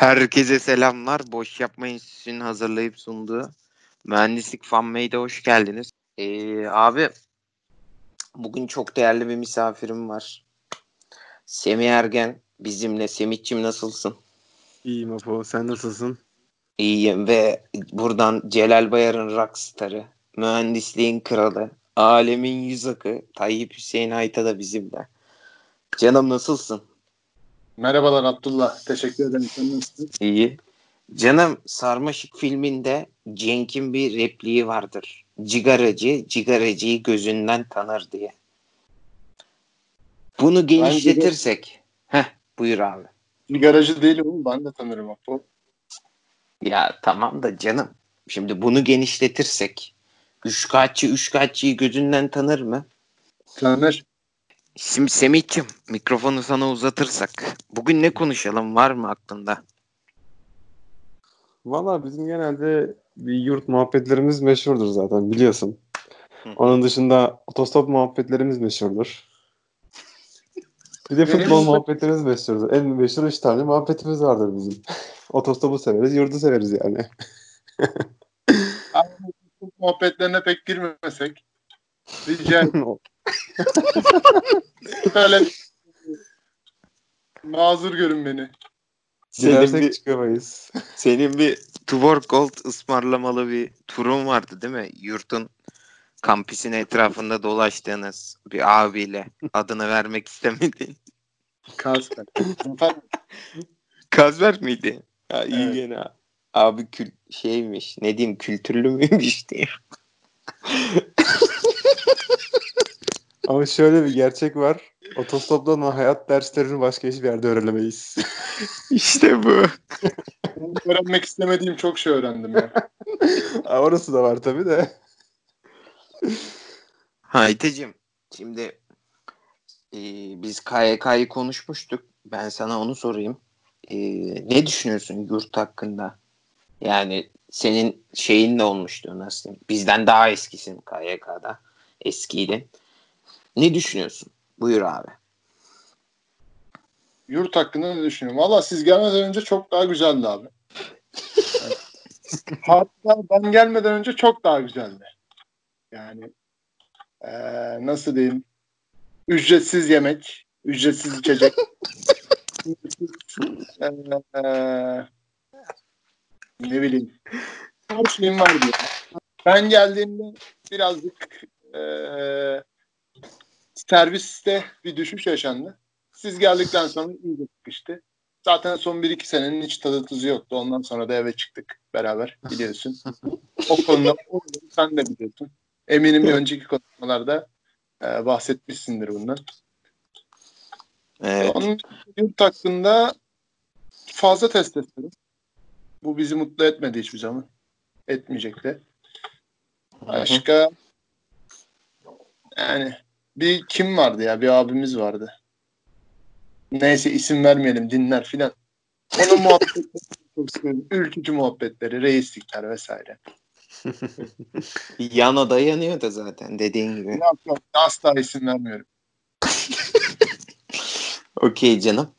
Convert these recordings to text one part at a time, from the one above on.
Herkese selamlar. Boş Yapma Enstitüsü'nün hazırlayıp sunduğu Mühendislik Fanmade'e hoş geldiniz. Ee, abi bugün çok değerli bir misafirim var. Semih Ergen bizimle. Semih'cim nasılsın? İyiyim Apo. Sen nasılsın? İyiyim ve buradan Celal Bayar'ın rockstarı, mühendisliğin kralı, alemin yüz akı Tayyip Hüseyin Ayta da bizimle. Canım nasılsın? Merhabalar Abdullah. Teşekkür ederim. Sen nasılsın? İyi. Canım Sarmaşık filminde Cenk'in bir repliği vardır. Cigaracı cigaracıyı gözünden tanır diye. Bunu genişletirsek. Heh buyur abi. Bir garajı değilim ama ben de tanırım Apo. Ya tamam da canım. Şimdi bunu genişletirsek. Üçkağıtçı üçkağıtçıyı gözünden tanır mı? Tanır. Şimdi Semih'cim mikrofonu sana uzatırsak. Bugün ne konuşalım var mı aklında? Valla bizim genelde bir yurt muhabbetlerimiz meşhurdur zaten biliyorsun. Hı. Onun dışında otostop muhabbetlerimiz meşhurdur. Bir de futbol muhabbetlerimiz meşhurdur. En meşhur üç tane muhabbetimiz vardır bizim. Otostopu severiz, yurdu severiz yani. Abi, muhabbetlerine pek girmesek. Rica. Böyle mazur görün beni. Senin Gidersek bir, çıkamayız. senin bir Tuborg Gold ısmarlamalı bir turun vardı değil mi? Yurtun kampüsün etrafında dolaştığınız bir abiyle adını vermek istemedin. Kasper. Kazber miydi? Ya iyi Evet. gene. Abi kül şeymiş ne diyeyim kültürlü müymüş diye. Ama şöyle bir gerçek var. Otostoptan hayat derslerini başka hiçbir yerde öğrenemeyiz. İşte bu. öğrenmek istemediğim çok şey öğrendim ya. Ha, Orası da var tabii de. Hayteciğim şimdi e, biz KYK'yı konuşmuştuk. Ben sana onu sorayım. E, ne düşünüyorsun yurt hakkında? Yani senin şeyin de olmuştu nasıl diyeyim? Bizden daha eskisin KYK'da. Eskiydin. Ne düşünüyorsun? Buyur abi. Yurt hakkında ne düşünüyorum? Valla siz gelmeden önce çok daha güzeldi abi. Hatta ben gelmeden önce çok daha güzeldi. Yani eee, nasıl diyeyim? Ücretsiz yemek, ücretsiz içecek. Eee, ne bileyim. Her şeyim vardı. Ben geldiğimde birazcık eee serviste bir düşüş yaşandı. Siz geldikten sonra iyice sıkıştı. Zaten son 1-2 senenin hiç tadı tuzu yoktu. Ondan sonra da eve çıktık beraber biliyorsun. o konuda o- sen de biliyorsun. Eminim bir önceki konuşmalarda e, bahsetmişsindir bundan. Evet. Onun yurt hakkında fazla test ettim. Bu bizi mutlu etmedi hiçbir zaman. Etmeyecek de. Başka yani bir kim vardı ya bir abimiz vardı. Neyse isim vermeyelim dinler filan. Onun muhabbetleri çok seviyorum. Ülkücü muhabbetleri, reislikler vesaire. Yana dayanıyor da zaten dediğin gibi. Yok yok asla isim vermiyorum. Okey canım.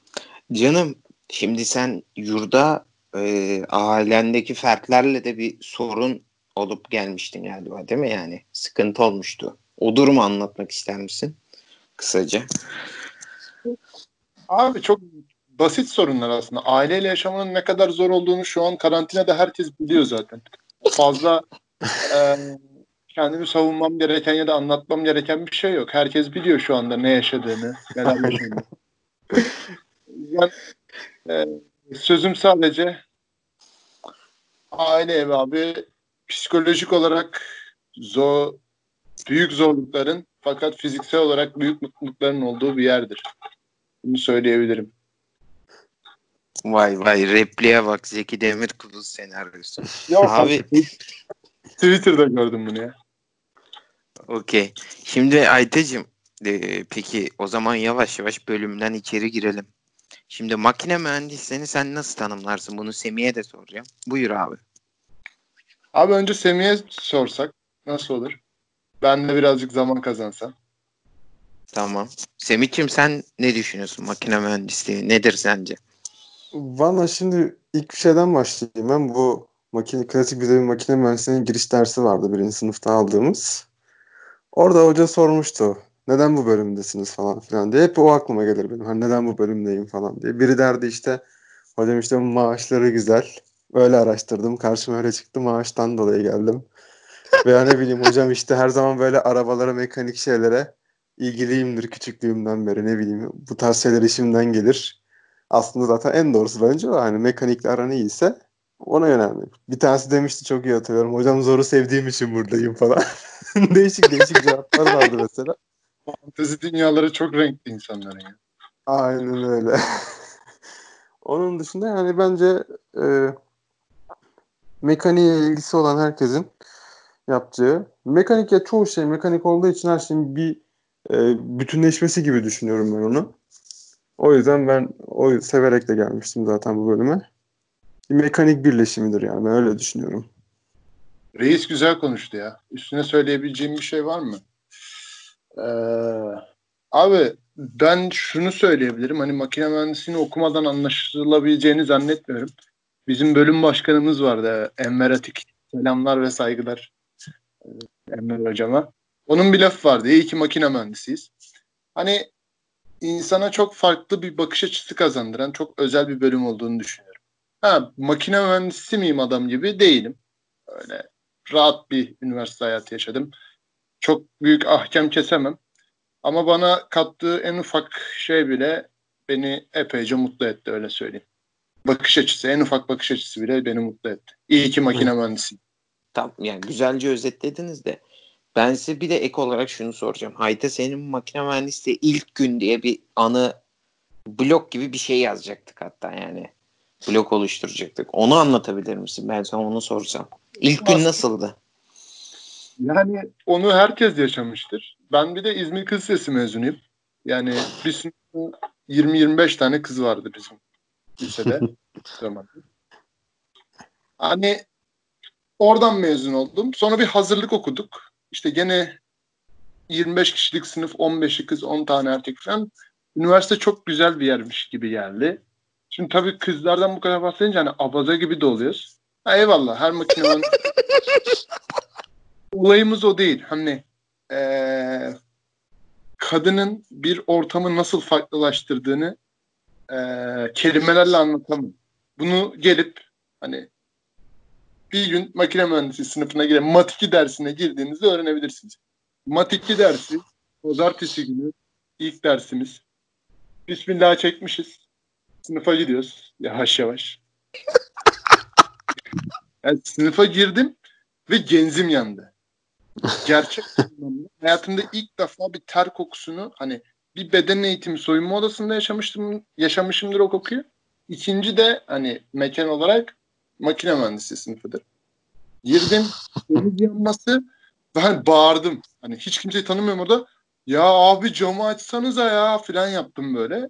Canım şimdi sen yurda e, ailendeki fertlerle de bir sorun olup gelmiştin galiba değil mi yani? Sıkıntı olmuştu. O durumu anlatmak ister misin? Kısaca. Abi çok basit sorunlar aslında. Aileyle yaşamanın ne kadar zor olduğunu şu an karantinada herkes biliyor zaten. Fazla e, kendimi savunmam gereken ya da anlatmam gereken bir şey yok. Herkes biliyor şu anda ne yaşadığını, neler yaşadığını. Ben, e, sözüm sadece aile evi abi psikolojik olarak zor, büyük zorlukların fakat fiziksel olarak büyük mutlulukların olduğu bir yerdir. Bunu söyleyebilirim. Vay vay repliğe bak Zeki Demirkubuz senaryosu. Yok Abi Twitter'da gördüm bunu ya. okey. Şimdi Ayteciğim e, peki o zaman yavaş yavaş bölümden içeri girelim. Şimdi makine mühendisliğini sen nasıl tanımlarsın? Bunu Semih'e de soracağım. Buyur abi. Abi önce Semih'e sorsak nasıl olur? Ben de birazcık zaman kazansam. Tamam. Semih'ciğim sen ne düşünüyorsun makine mühendisliği? Nedir sence? Valla şimdi ilk bir şeyden başlayayım ben. Bu makine, klasik bize bir makine mühendisliğinin giriş dersi vardı birinci sınıfta aldığımız. Orada hoca sormuştu. Neden bu bölümdesiniz falan filan diye. Hep o aklıma gelir benim. Hani neden bu bölümdeyim falan diye. Biri derdi işte hocam işte maaşları güzel. Öyle araştırdım. Karşıma öyle çıktı. Maaştan dolayı geldim. Veya ne bileyim hocam işte her zaman böyle arabalara, mekanik şeylere ilgiliyimdir küçüklüğümden beri. Ne bileyim bu tarz şeyler işimden gelir. Aslında zaten en doğrusu bence o. Hani mekanikle aran iyiyse ona yönelmek. Bir tanesi demişti çok iyi hatırlıyorum. Hocam zoru sevdiğim için buradayım falan. değişik değişik cevaplar vardı mesela. Fantezi dünyaları çok renkli insanların ya. Aynen öyle. Onun dışında yani bence e, mekaniğe ilgisi olan herkesin yapacağı. Mekanik ya çoğu şey mekanik olduğu için her şeyin bir e, bütünleşmesi gibi düşünüyorum ben onu. O yüzden ben o severek de gelmiştim zaten bu bölüme. Bir mekanik birleşimidir yani ben öyle düşünüyorum. Reis güzel konuştu ya. Üstüne söyleyebileceğim bir şey var mı? Ee, abi ben şunu söyleyebilirim. Hani makine mühendisliğini okumadan anlaşılabileceğini zannetmiyorum. Bizim bölüm başkanımız vardı. Enver Atik. Selamlar ve saygılar. Enver hocama. Onun bir lafı vardı. İyi ki makine mühendisiyiz. Hani insana çok farklı bir bakış açısı kazandıran çok özel bir bölüm olduğunu düşünüyorum. Ha, makine mühendisi miyim adam gibi? Değilim. Öyle rahat bir üniversite hayatı yaşadım. Çok büyük ahkam kesemem. Ama bana kattığı en ufak şey bile beni epeyce mutlu etti öyle söyleyeyim. Bakış açısı, en ufak bakış açısı bile beni mutlu etti. İyi ki makine mühendisiyim. Tam yani güzelce özetlediniz de ben size bir de ek olarak şunu soracağım. Hayta senin makine mühendisliği ilk gün diye bir anı blok gibi bir şey yazacaktık hatta yani. Blok oluşturacaktık. Onu anlatabilir misin? Ben sana onu sorsam. İlk gün nasıldı? Yani onu herkes yaşamıştır. Ben bir de İzmir Kız Sesi mezunuyum. Yani bir sınıfta 20-25 tane kız vardı bizim lisede. zaman. Hani oradan mezun oldum. Sonra bir hazırlık okuduk. İşte gene 25 kişilik sınıf 15'i kız 10 tane erkek falan. Üniversite çok güzel bir yermiş gibi geldi. Şimdi tabii kızlardan bu kadar bahsedince hani abaza gibi de oluyoruz. Ha, eyvallah her makinenin olayımız o değil. Hani ee, kadının bir ortamı nasıl farklılaştırdığını e, kelimelerle anlatamam. Bunu gelip hani bir gün makine mühendisi sınıfına giren mat 2 dersine girdiğinizde öğrenebilirsiniz. Mat 2 dersi pazartesi günü ilk dersimiz. Bismillah çekmişiz. Sınıfa gidiyoruz. Yavaş yavaş. Yani sınıfa girdim ve genzim yandı. Gerçek anlamda hayatımda ilk defa bir ter kokusunu hani bir beden eğitimi soyunma odasında yaşamıştım yaşamışımdır o kokuyu. İkinci de hani mekan olarak makine mühendisi sınıfıdır. Girdim, deniz yanması ve hani bağırdım. Hani hiç kimseyi tanımıyorum orada. Ya abi camı açsanıza ya falan yaptım böyle.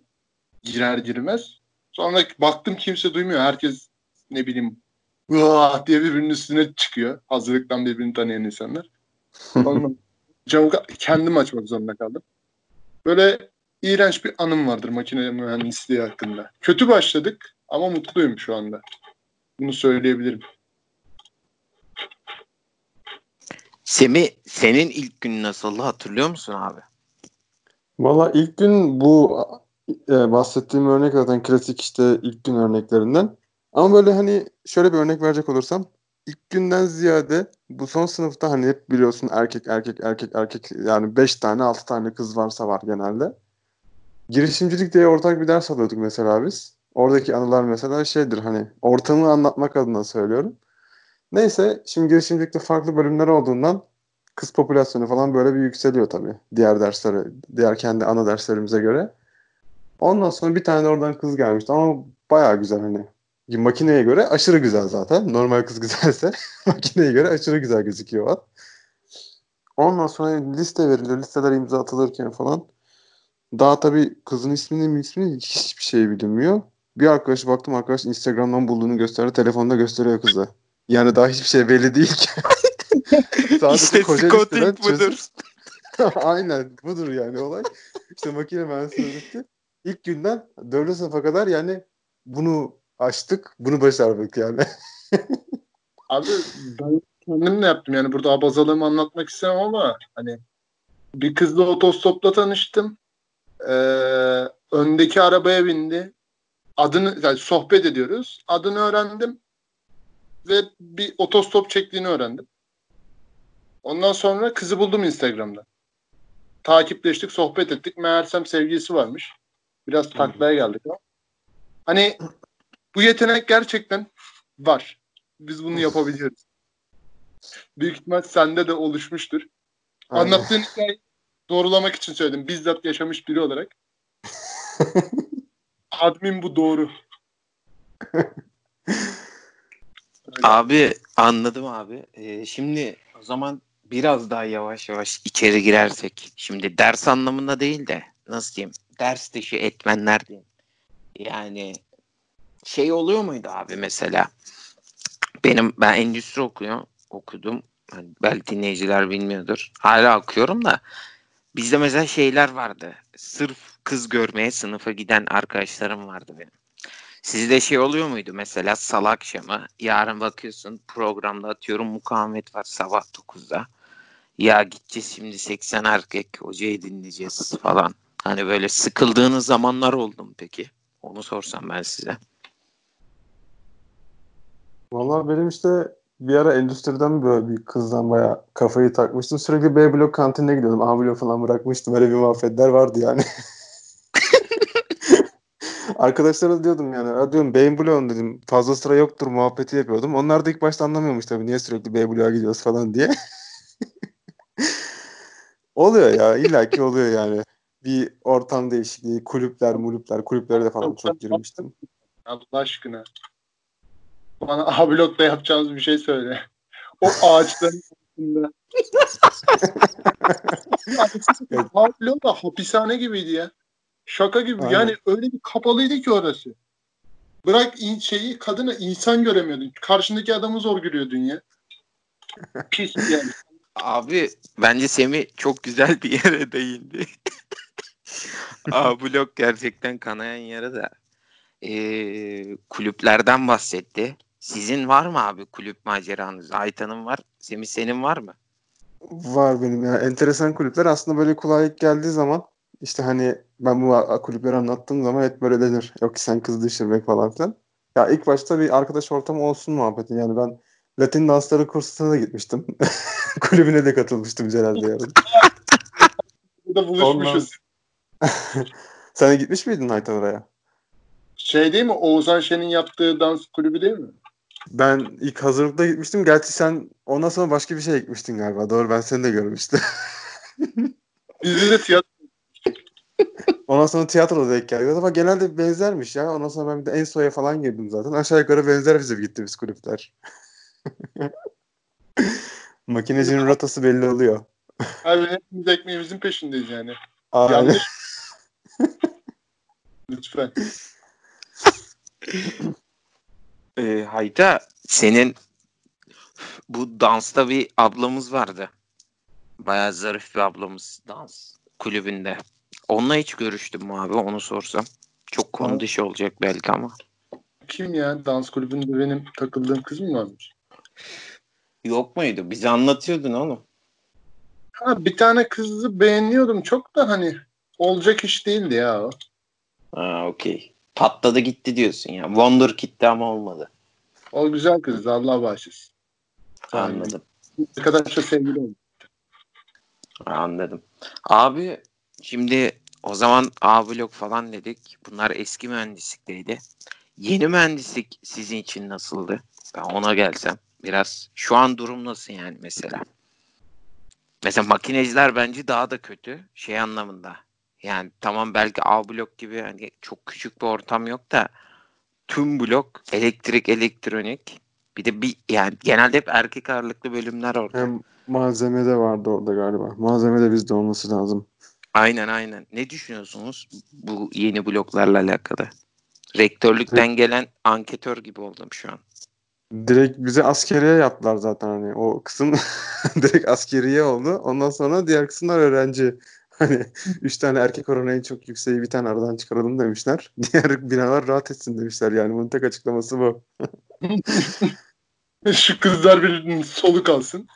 Girer girmez. Sonra baktım kimse duymuyor. Herkes ne bileyim Vah diye birbirinin üstüne çıkıyor. Hazırlıktan birbirini tanıyan insanlar. Sonra camı kendim açmak zorunda kaldım. Böyle iğrenç bir anım vardır makine mühendisliği hakkında. Kötü başladık ama mutluyum şu anda. Bunu söyleyebilirim. Semi senin ilk günün nasıldı hatırlıyor musun abi? Valla ilk gün bu e, bahsettiğim örnek zaten klasik işte ilk gün örneklerinden. Ama böyle hani şöyle bir örnek verecek olursam ilk günden ziyade bu son sınıfta hani hep biliyorsun erkek erkek erkek erkek yani 5 tane 6 tane kız varsa var genelde. Girişimcilik diye ortak bir ders alıyorduk mesela biz. Oradaki anılar mesela şeydir hani ortamı anlatmak adına söylüyorum. Neyse şimdi girişimcilikte farklı bölümler olduğundan kız popülasyonu falan böyle bir yükseliyor tabii. Diğer derslere, diğer kendi ana derslerimize göre. Ondan sonra bir tane oradan kız gelmişti ama bayağı güzel hani. Makineye göre aşırı güzel zaten. Normal kız güzelse makineye göre aşırı güzel gözüküyor o. Ondan sonra liste veriliyor. Listeler imza atılırken falan. Daha tabii kızın ismini mi ismini hiçbir şey bilinmiyor. Bir arkadaş baktım arkadaş Instagram'dan bulduğunu gösterdi. Telefonda gösteriyor kıza. Yani daha hiçbir şey belli değil ki. işte Scotting budur. Aynen budur yani olay. İşte makine mühendisliği İlk günden 4. sınıfa kadar yani bunu açtık. Bunu başardık yani. Abi ben kendim de yaptım yani burada abazalığımı anlatmak istemem ama hani bir kızla otostopla tanıştım. Ee, öndeki arabaya bindi. Adını yani sohbet ediyoruz. Adını öğrendim ve bir otostop çektiğini öğrendim. Ondan sonra kızı buldum Instagram'da. Takipleştik, sohbet ettik. Meğersem sevgilisi varmış. Biraz taklaya geldik ama. Hani bu yetenek gerçekten var. Biz bunu yapabiliyoruz. Büyük ihtimal sende de oluşmuştur. Aynen. Anlattığın hikayeyi doğrulamak için söyledim. Bizzat yaşamış biri olarak. Admin bu doğru. Abi anladım abi. Ee, şimdi o zaman biraz daha yavaş yavaş içeri girersek. Şimdi ders anlamında değil de nasıl diyeyim? Ders dışı etmenler diyeyim. Yani şey oluyor muydu abi mesela? Benim ben endüstri okuyor okudum. Hani belki dinleyiciler bilmiyordur. Hala okuyorum da bizde mesela şeyler vardı. Sırf kız görmeye sınıfa giden arkadaşlarım vardı benim. Sizde şey oluyor muydu mesela salı akşamı yarın bakıyorsun programda atıyorum mukavemet var sabah 9'da. Ya gideceğiz şimdi 80 erkek hocayı dinleyeceğiz falan. Hani böyle sıkıldığınız zamanlar oldu mu peki? Onu sorsam ben size. Vallahi benim işte bir ara endüstriden böyle bir kızdan bayağı kafayı takmıştım. Sürekli B blok kantinine gidiyordum. A blok falan bırakmıştım. Öyle bir muhabbetler vardı yani. Arkadaşlara da diyordum yani. "Ya diyorum B bloğun dedim. Fazla sıra yoktur muhabbeti yapıyordum. Onlar da ilk başta anlamıyormuş tabii. Niye sürekli B bloğa gidiyoruz falan diye. oluyor ya. illaki oluyor yani. Bir ortam değişikliği. Kulüpler, mulüpler. Kulüplere de falan çok girmiştim. Allah aşkına. Bana A blokta yapacağımız bir şey söyle. O ağaçların altında. A blok da hapishane gibiydi ya. Şaka gibi. Aynen. Yani öyle bir kapalıydı ki orası. Bırak in, şeyi kadını insan göremiyordun. Karşındaki adamı zor görüyordun ya. Pis yani. Abi bence Semih çok güzel bir yere değindi. A blok gerçekten kanayan yara da. Ee, kulüplerden bahsetti. Sizin var mı abi kulüp maceranız? Aytan'ın var. Semih senin var mı? Var benim ya. Enteresan kulüpler aslında böyle ilk geldiği zaman işte hani ben bu a- kulüpleri anlattığım zaman hep böyle denir. Yok ki sen kız düşürmek falan filan. Ya ilk başta bir arkadaş ortamı olsun muhabbeti. Yani ben Latin dansları kursuna da gitmiştim. Kulübüne de katılmıştım Celal'de yarın. Burada buluşmuşuz. Sen de gitmiş miydin Aytan oraya? Şey değil mi? Oğuzhan Şen'in yaptığı dans kulübü değil mi? Ben ilk hazırlıkta gitmiştim. Gerçi sen ondan sonra başka bir şeye gitmiştin galiba. Doğru ben seni de görmüştüm. Bizde de tiyatro Ondan sonra tiyatroda denk geldi. Ama genelde benzermiş ya. Ondan sonra ben bir de Enso'ya falan girdim zaten. Aşağı yukarı benzer bizim gittiğimiz kulüpler. Makinecinin rotası belli oluyor. Abi hepimiz ekmeğimizin peşindeyiz yani. Aynen. Yanlış. Lütfen. Ee, Hayda senin bu dansta bir ablamız vardı. Bayağı zarif bir ablamız dans kulübünde. Onunla hiç görüştüm mü abi onu sorsam. Çok konu dışı olacak belki ama. Kim ya? Dans kulübünde benim takıldığım kız mı varmış? Yok muydu? Bize anlatıyordun oğlum. Ha, bir tane kızı beğeniyordum çok da hani olacak iş değildi ya o. Ha okey. Patladı gitti diyorsun ya. Wonder gitti ama olmadı. O güzel kızdı Allah bağışlasın. Anladım. Arkadaşla sevgili oldu. Anladım. Abi şimdi o zaman A blok falan dedik. Bunlar eski mühendislikteydi. Yeni mühendislik sizin için nasıldı? Ben ona gelsem biraz. Şu an durum nasıl yani mesela? Mesela makineciler bence daha da kötü şey anlamında. Yani tamam belki A blok gibi hani çok küçük bir ortam yok da tüm blok elektrik elektronik bir de bir yani genelde hep erkek ağırlıklı bölümler orada. Hem malzeme de vardı orada galiba. Malzeme de bizde olması lazım. Aynen aynen. Ne düşünüyorsunuz bu yeni bloklarla alakalı? Rektörlükten gelen anketör gibi oldum şu an. Direkt bize askeriye yaptılar zaten hani o kısım direkt askeriye oldu. Ondan sonra diğer kısımlar öğrenci. Hani üç tane erkek oranı en çok yükseği bir tane aradan çıkaralım demişler. Diğer binalar rahat etsin demişler yani. Bunun tek açıklaması bu. Şu kızlar birinin soluk alsın.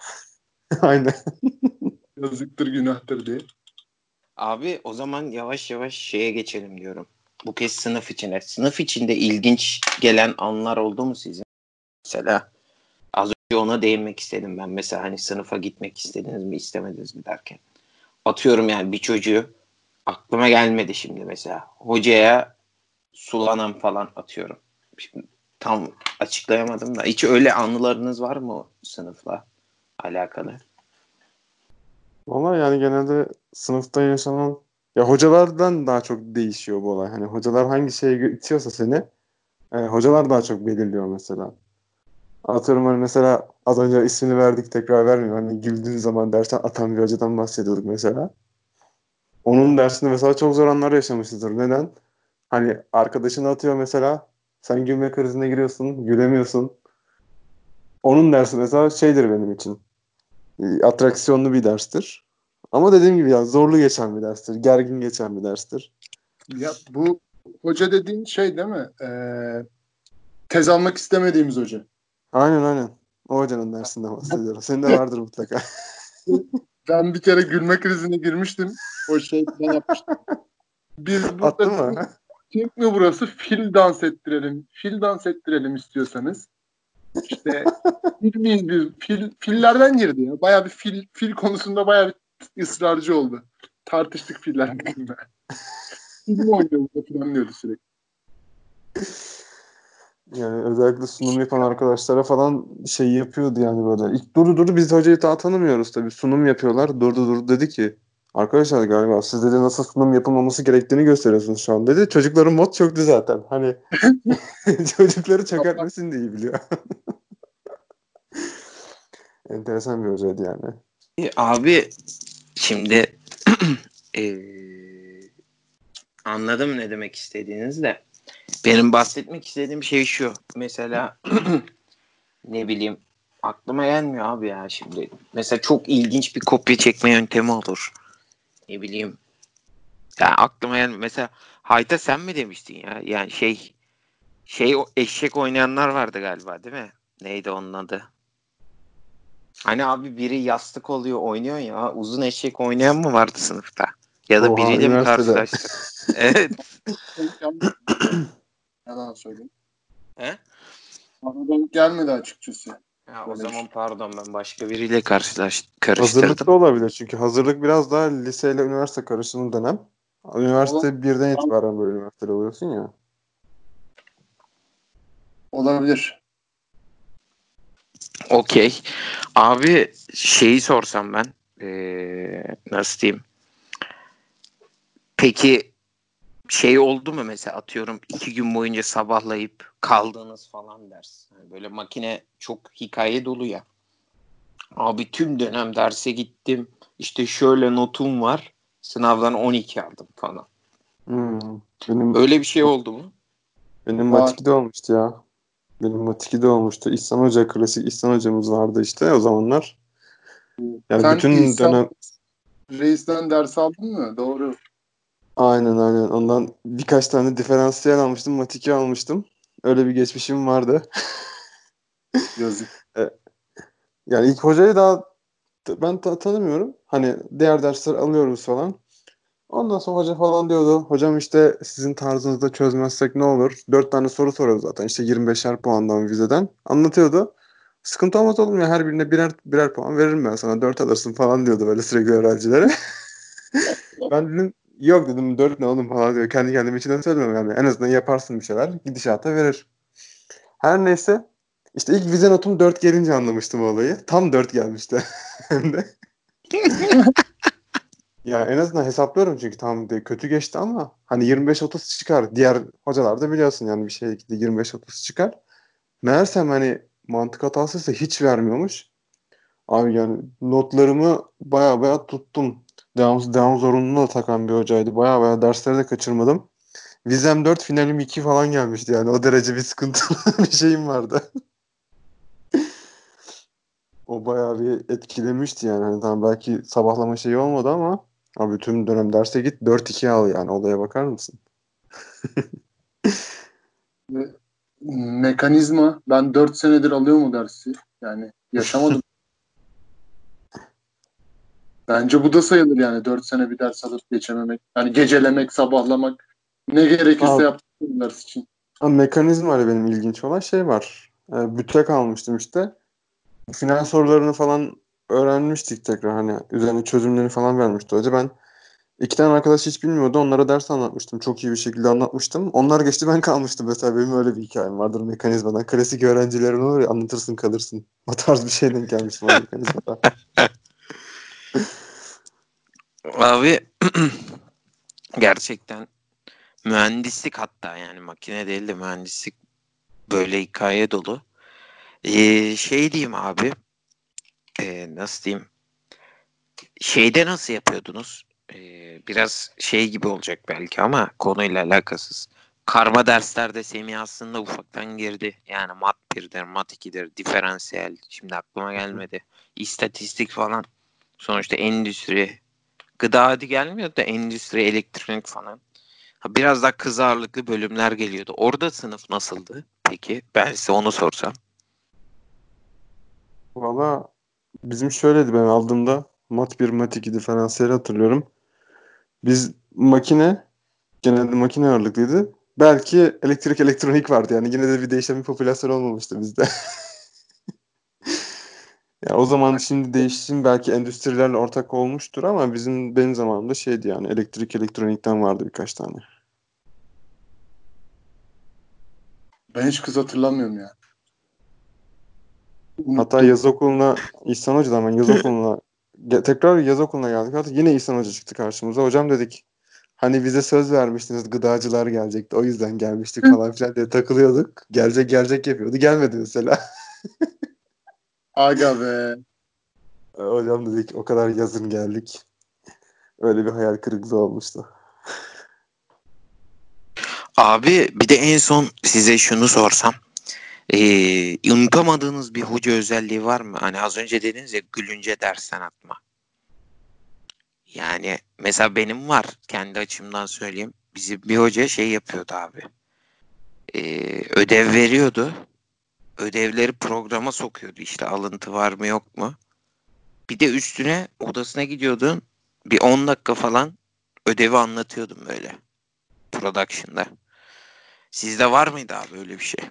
Aynen. Yazıktır günahtır diye. Abi o zaman yavaş yavaş şeye geçelim diyorum. Bu kez sınıf içine. Sınıf içinde ilginç gelen anlar oldu mu sizin? Mesela az önce ona değinmek istedim ben. Mesela hani sınıfa gitmek istediniz mi istemediniz mi derken. Atıyorum yani bir çocuğu aklıma gelmedi şimdi mesela. Hocaya sulanan falan atıyorum. Şimdi tam açıklayamadım da. Hiç öyle anılarınız var mı sınıfla alakalı? Valla yani genelde sınıfta yaşanan ya hocalardan daha çok değişiyor bu olay. Hani hocalar hangi şeye itiyorsa seni e, hocalar daha çok belirliyor mesela. Atıyorum hani mesela az önce ismini verdik tekrar vermiyorum. Hani güldüğün zaman dersten atan bir hocadan bahsediyorduk mesela. Onun dersinde mesela çok zor anlar yaşamışızdır. Neden? Hani arkadaşını atıyor mesela. Sen gülme krizine giriyorsun. Gülemiyorsun. Onun dersi mesela şeydir benim için. E, atraksiyonlu bir derstir. Ama dediğim gibi ya zorlu geçen bir derstir. Gergin geçen bir derstir. Ya bu hoca dediğin şey değil mi? Ee, tez almak istemediğimiz hoca. Aynen aynen. O hocanın dersinden bahsediyorum. Senin de vardır mutlaka. Ben bir kere gülme krizine girmiştim. O şey ben yapmıştım. Biz burada Attın mı? Türk mü burası? Fil dans ettirelim. Fil dans ettirelim istiyorsanız. İşte fil miyiz biz? Fil, fillerden girdi ya. Baya bir fil, fil konusunda baya bir ısrarcı oldu. Tartıştık filler hakkında. Fil mi oynuyor burada falan diyordu sürekli. Yani özellikle sunum yapan arkadaşlara falan şey yapıyordu yani böyle. İlk durdu durdu biz hocayı daha tanımıyoruz tabii. Sunum yapıyorlar. Durdu durdu dedi ki arkadaşlar galiba siz dedi nasıl sunum yapılmaması gerektiğini gösteriyorsunuz şu an dedi. Çocukların mod çöktü zaten. Hani çocukları çökertmesin diye biliyor. Enteresan bir hocaydı yani. E, Abi şimdi eee, anladım ne demek istediğiniz de benim bahsetmek istediğim şey şu. Mesela ne bileyim aklıma gelmiyor abi ya şimdi. Mesela çok ilginç bir kopya çekme yöntemi olur. Ne bileyim. Ya aklıma gelmiyor. Mesela Hayta sen mi demiştin ya? Yani şey şey o eşek oynayanlar vardı galiba değil mi? Neydi onun adı? Hani abi biri yastık oluyor oynuyor ya uzun eşek oynayan mı vardı sınıfta? Ya da Oha, biriyle mi karşılaştık? evet. Yalan söyleyeyim. He? Bana denk gelmedi açıkçası. Ya o zaman pardon ben başka biriyle karşılaş Hazırlık karıştırdım. da olabilir çünkü hazırlık biraz daha liseyle üniversite karışımı dönem. Üniversite birden itibaren böyle üniversitede oluyorsun ya. Olabilir. Okey. Abi şeyi sorsam ben ee, nasıl diyeyim? Peki şey oldu mu mesela atıyorum iki gün boyunca sabahlayıp kaldığınız falan ders. Yani böyle makine çok hikaye dolu ya. Abi tüm dönem derse gittim. İşte şöyle notum var. Sınavdan 12 aldım falan. Hmm. Benim Öyle bir şey oldu mu? benim Var. Mat 2'de olmuştu ya. Benim Mat 2'de olmuştu. İhsan Hoca klasik İhsan hocamız vardı işte o zamanlar. Yani Sen bütün İhsan- dönem Reis'ten ders aldın mı? Doğru. aynen aynen ondan birkaç tane diferansiyel almıştım. Mat 2 almıştım. Öyle bir geçmişim vardı. Yazık. Yani ilk hocayı daha ben ta- tanımıyorum. Hani diğer dersler alıyoruz falan. Ondan sonra hoca falan diyordu. Hocam işte sizin tarzınızda çözmezsek ne olur? Dört tane soru soruyordu zaten. İşte 25'er puandan vizeden. Anlatıyordu. Sıkıntı olmaz oğlum ya her birine birer birer puan veririm ben sana. Dört alırsın falan diyordu böyle sürekli öğrencilere. ben dedim yok dedim dört ne oğlum falan diyor. Kendi kendime içinden söylüyorum yani. En azından yaparsın bir şeyler. Gidişata verir. Her neyse. İşte ilk vize notum 4 gelince anlamıştım olayı. Tam 4 gelmişti. Hem de. ya en azından hesaplıyorum çünkü tam de kötü geçti ama hani 25-30 çıkar. Diğer hocalar da biliyorsun yani bir şey 25-30 çıkar. Meğersem hani mantık hatasıysa hiç vermiyormuş. Abi yani notlarımı baya baya tuttum. Devam, devam zorunluluğuna da takan bir hocaydı. Baya baya dersleri de kaçırmadım. Vizem 4, finalim 2 falan gelmişti yani. O derece bir sıkıntılı bir şeyim vardı. o bayağı bir etkilemişti yani. Hani tamam belki sabahlama şeyi olmadı ama Abi tüm dönem derse git 4-2 al yani olaya bakar mısın? Mekanizma ben 4 senedir alıyor mu dersi? Yani yaşamadım. Bence bu da sayılır yani 4 sene bir ders alıp geçememek. Yani gecelemek, sabahlamak ne gerekirse yaptım ders için. Ha, mekanizma ile benim ilginç olan şey var. E, büte kalmıştım işte. Final sorularını falan öğrenmiştik tekrar hani üzerine çözümlerini falan vermişti hoca. Ben iki tane arkadaş hiç bilmiyordu. Onlara ders anlatmıştım. Çok iyi bir şekilde anlatmıştım. Onlar geçti ben kalmıştım mesela. Benim öyle bir hikayem vardır mekanizmadan. Klasik öğrencilerin olur ya anlatırsın kalırsın. O tarz bir şeyden gelmiştim o mekanizmada. Abi gerçekten mühendislik hatta yani makine değil de mühendislik böyle hikaye dolu. Ee, şey diyeyim abi ee, nasıl diyeyim şeyde nasıl yapıyordunuz? Ee, biraz şey gibi olacak belki ama konuyla alakasız. Karma derslerde Semih aslında ufaktan girdi. Yani mat 1'dir, mat 2'dir, diferansiyel. Şimdi aklıma gelmedi. İstatistik falan. Sonuçta endüstri, gıda hadi gelmiyor da endüstri, elektronik falan. Ha, biraz daha kız ağırlıklı bölümler geliyordu. Orada sınıf nasıldı? Peki ben size onu sorsam. Valla bizim şöyleydi ben aldığımda mat 1 mat 2 diferansiyeli hatırlıyorum. Biz makine genelde makine ağırlıklıydı. Belki elektrik elektronik vardı yani yine de bir değişen bir popülasyon olmamıştı bizde. ya o zaman şimdi değişim belki endüstrilerle ortak olmuştur ama bizim benim zamanımda şeydi yani elektrik elektronikten vardı birkaç tane. Ben hiç kız hatırlamıyorum ya. Hatta yaz okuluna İhsan Hoca'dan ben yaz okuluna tekrar yaz okuluna geldik. Hatta yine İhsan Hoca çıktı karşımıza. Hocam dedik hani bize söz vermiştiniz gıdacılar gelecekti. O yüzden gelmiştik falan filan diye takılıyorduk. Gelecek gelecek yapıyordu. Gelmedi mesela. Aga be. Hocam dedik o kadar yazın geldik. Öyle bir hayal kırıklığı olmuştu. Abi bir de en son size şunu sorsam. Ee, unutamadığınız bir hoca özelliği var mı? Hani az önce dediniz ya gülünce dersten atma. Yani mesela benim var. Kendi açımdan söyleyeyim. Bizi bir hoca şey yapıyordu abi. Ee, ödev veriyordu. Ödevleri programa sokuyordu. İşte alıntı var mı yok mu? Bir de üstüne odasına gidiyordun. Bir 10 dakika falan ödevi anlatıyordum böyle. Production'da. Sizde var mıydı abi öyle bir şey?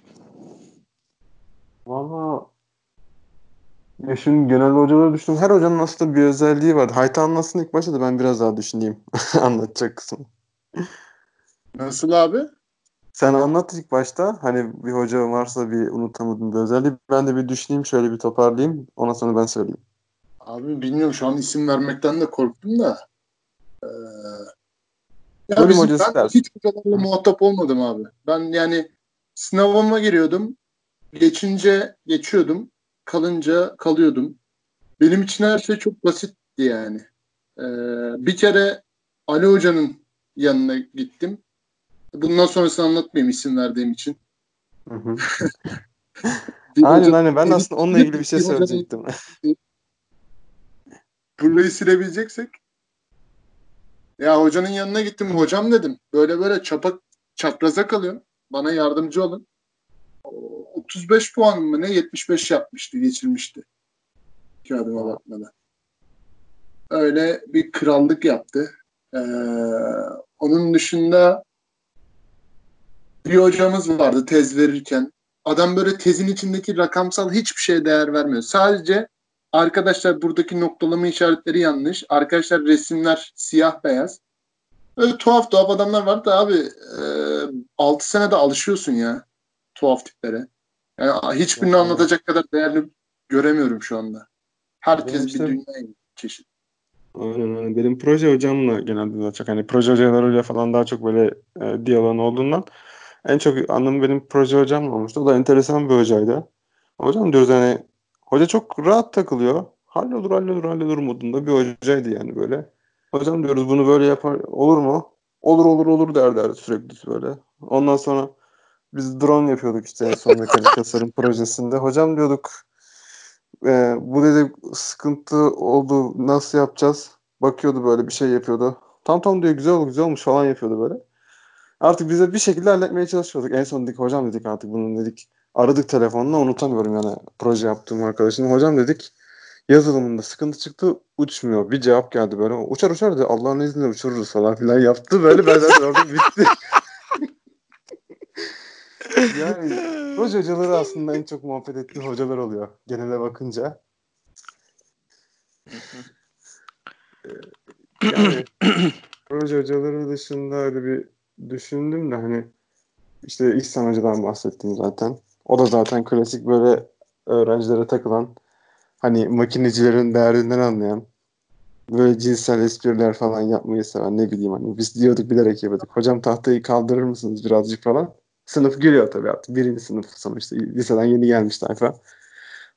Valla ya şimdi genel hocalara düştüm. Her hocanın aslında bir özelliği var. Hayta anlatsın ilk başta da ben biraz daha düşüneyim. Anlatacak kısmı. Nasıl abi? Sen anlat ilk başta. Hani bir hoca varsa bir unutamadığın bir özelliği. Ben de bir düşüneyim şöyle bir toparlayayım. Ondan sonra ben söyleyeyim. Abi bilmiyorum şu an isim vermekten de korktum da. Ee, ya bizim, ben dersin. hiç hocalarla muhatap olmadım abi. Ben yani sınavıma giriyordum. Geçince geçiyordum. Kalınca kalıyordum. Benim için her şey çok basitti yani. Ee, bir kere Ali Hoca'nın yanına gittim. Bundan sonrasını anlatmayayım isim verdiğim için. Hı aynen hoca- aynen. Ben de aslında onunla ilgili bir şey söyleyecektim. burayı silebileceksek ya hocanın yanına gittim hocam dedim böyle böyle çapak çapraza kalıyorum bana yardımcı olun 35 puan mı ne 75 yapmıştı geçirmişti kağıdıma bakmadan öyle bir krallık yaptı Ee, onun dışında bir hocamız vardı tez verirken adam böyle tezin içindeki rakamsal hiçbir şeye değer vermiyor sadece Arkadaşlar buradaki noktalama işaretleri yanlış. Arkadaşlar resimler siyah beyaz. Böyle tuhaf tuhaf adamlar var da abi e, 6 senede alışıyorsun ya tuhaf tiplere. Yani hiçbirini Yok, anlatacak kadar değerli göremiyorum şu anda. Herkes Benim bir işte- dünya çeşit. Aynen aynen. Benim proje hocamla genelde daha çok hani proje hocalarıyla falan daha çok böyle e, diyaloğun olduğundan en çok anlamı benim proje hocamla olmuştu. O da enteresan bir hocaydı. Hocam diyoruz hani hoca çok rahat takılıyor. Hallolur hallolur hallolur modunda bir hocaydı yani böyle. Hocam diyoruz bunu böyle yapar olur mu? Olur olur olur der der sürekli böyle. Ondan sonra biz drone yapıyorduk işte en son mekanik tasarım projesinde. Hocam diyorduk e, bu dedi sıkıntı oldu nasıl yapacağız? bakıyordu böyle bir şey yapıyordu. Tam tam diyor güzel olmuş güzel olmuş falan yapıyordu böyle. Artık bize bir şekilde halletmeye çalışıyorduk. En son dedik hocam dedik artık bunu dedik. Aradık telefonla unutamıyorum yani proje yaptığım arkadaşım. Hocam dedik yazılımında sıkıntı çıktı uçmuyor. Bir cevap geldi böyle uçar uçar dedi Allah'ın izniyle uçururuz falan filan yaptı. Böyle ben zaten orada bitti. yani proje hocaları aslında en çok muhabbet ettiği hocalar oluyor genele bakınca. yani proje hocaları dışında öyle bir düşündüm de hani işte İhsan Hoca'dan bahsettim zaten. O da zaten klasik böyle öğrencilere takılan hani makinecilerin değerinden anlayan böyle cinsel espriler falan yapmayı seven ne bileyim hani biz diyorduk bilerek yapıyorduk. Hocam tahtayı kaldırır mısınız birazcık falan. Sınıf gülüyor tabii artık. Birinci sınıf sonuçta. Liseden yeni gelmiş tayfa.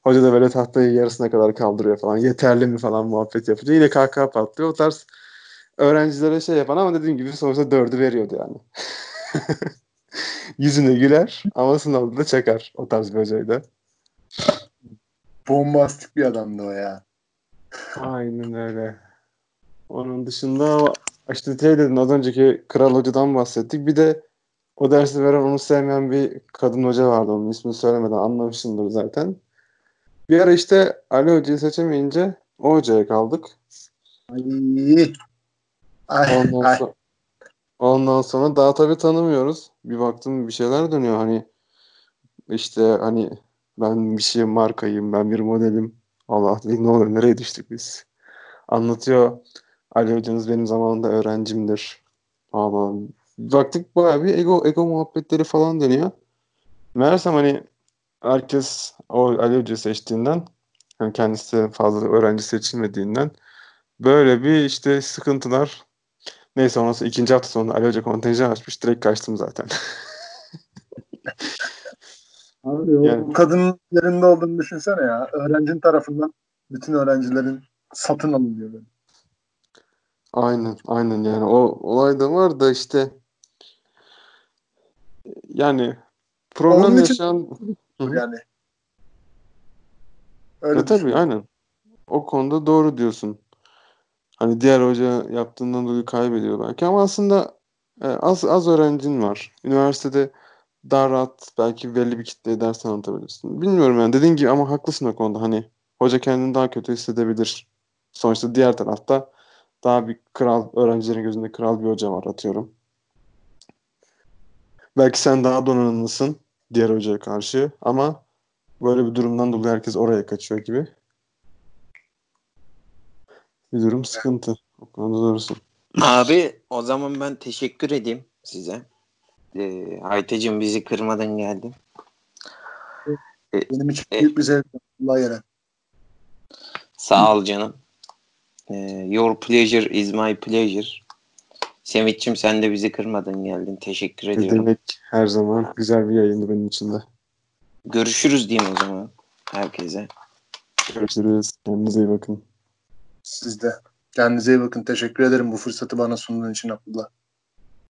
Hoca da böyle tahtayı yarısına kadar kaldırıyor falan. Yeterli mi falan muhabbet yapınca yine kahkaha patlıyor. O tarz öğrencilere şey yapan ama dediğim gibi sonuçta dördü veriyordu yani. Yüzüne güler ama sınavda da çakar. O tarz bir hocaydı. Bombastik bir adamdı o ya. Aynen öyle. Onun dışında işte şey dedin az önceki Kral Hoca'dan bahsettik. Bir de o dersi veren onu sevmeyen bir kadın hoca vardı. Onun ismini söylemeden anlamışsındır zaten. Bir ara işte Ali Hoca'yı seçemeyince o hocaya kaldık. Ay. Ay, Ondan, ay. sonra, ondan sonra daha tabii tanımıyoruz. Bir baktım bir şeyler dönüyor hani işte hani ben bir şey markayım, ben bir modelim. Allah dedik ne oluyor nereye düştük biz? Anlatıyor. Ali hocanız benim zamanında öğrencimdir. Allah. Baktık bayağı bir ego ego muhabbetleri falan dönüyor. Meğersem hani herkes o Ali Hoca seçtiğinden yani kendisi fazla öğrenci seçilmediğinden böyle bir işte sıkıntılar Neyse ondan sonra ikinci hafta sonunda Ali Hoca kontenjan açmış. Direkt kaçtım zaten. Abi, o Yani- kadının yerinde olduğunu düşünsene ya. Öğrencinin tarafından bütün öğrencilerin satın alınıyor böyle. aynen aynen yani o olay da var da işte yani problem Onun için- yaşayan. Yani. Öyle E tabii aynen. O konuda doğru diyorsun. Hani diğer hoca yaptığından dolayı kaybediyor belki ama aslında e, az az öğrencin var. Üniversitede daha rahat belki belli bir kitleye ders anlatabilirsin. Bilmiyorum yani dediğin gibi ama haklısın o konuda. Hani hoca kendini daha kötü hissedebilir. Sonuçta diğer tarafta daha bir kral, öğrencilerin gözünde kral bir hoca var atıyorum. Belki sen daha donanımlısın diğer hocaya karşı ama böyle bir durumdan dolayı herkes oraya kaçıyor gibi. Bir durum sıkıntı. O konuda doğrusun. Abi o zaman ben teşekkür edeyim size. Ee, Aytacığım bizi kırmadan geldin. Benim için E- büyük bir zevk. Allah yere. Sağ ol canım. Ee, your pleasure is my pleasure. Semit'ciğim sen de bizi kırmadan geldin. Teşekkür Ne ediyorum. demek her zaman güzel bir yayındı benim için de. Görüşürüz diyeyim o zaman herkese. Görüşürüz. Kendinize iyi bakın. Siz de. Kendinize iyi bakın. Teşekkür ederim bu fırsatı bana sunduğun için Abdullah.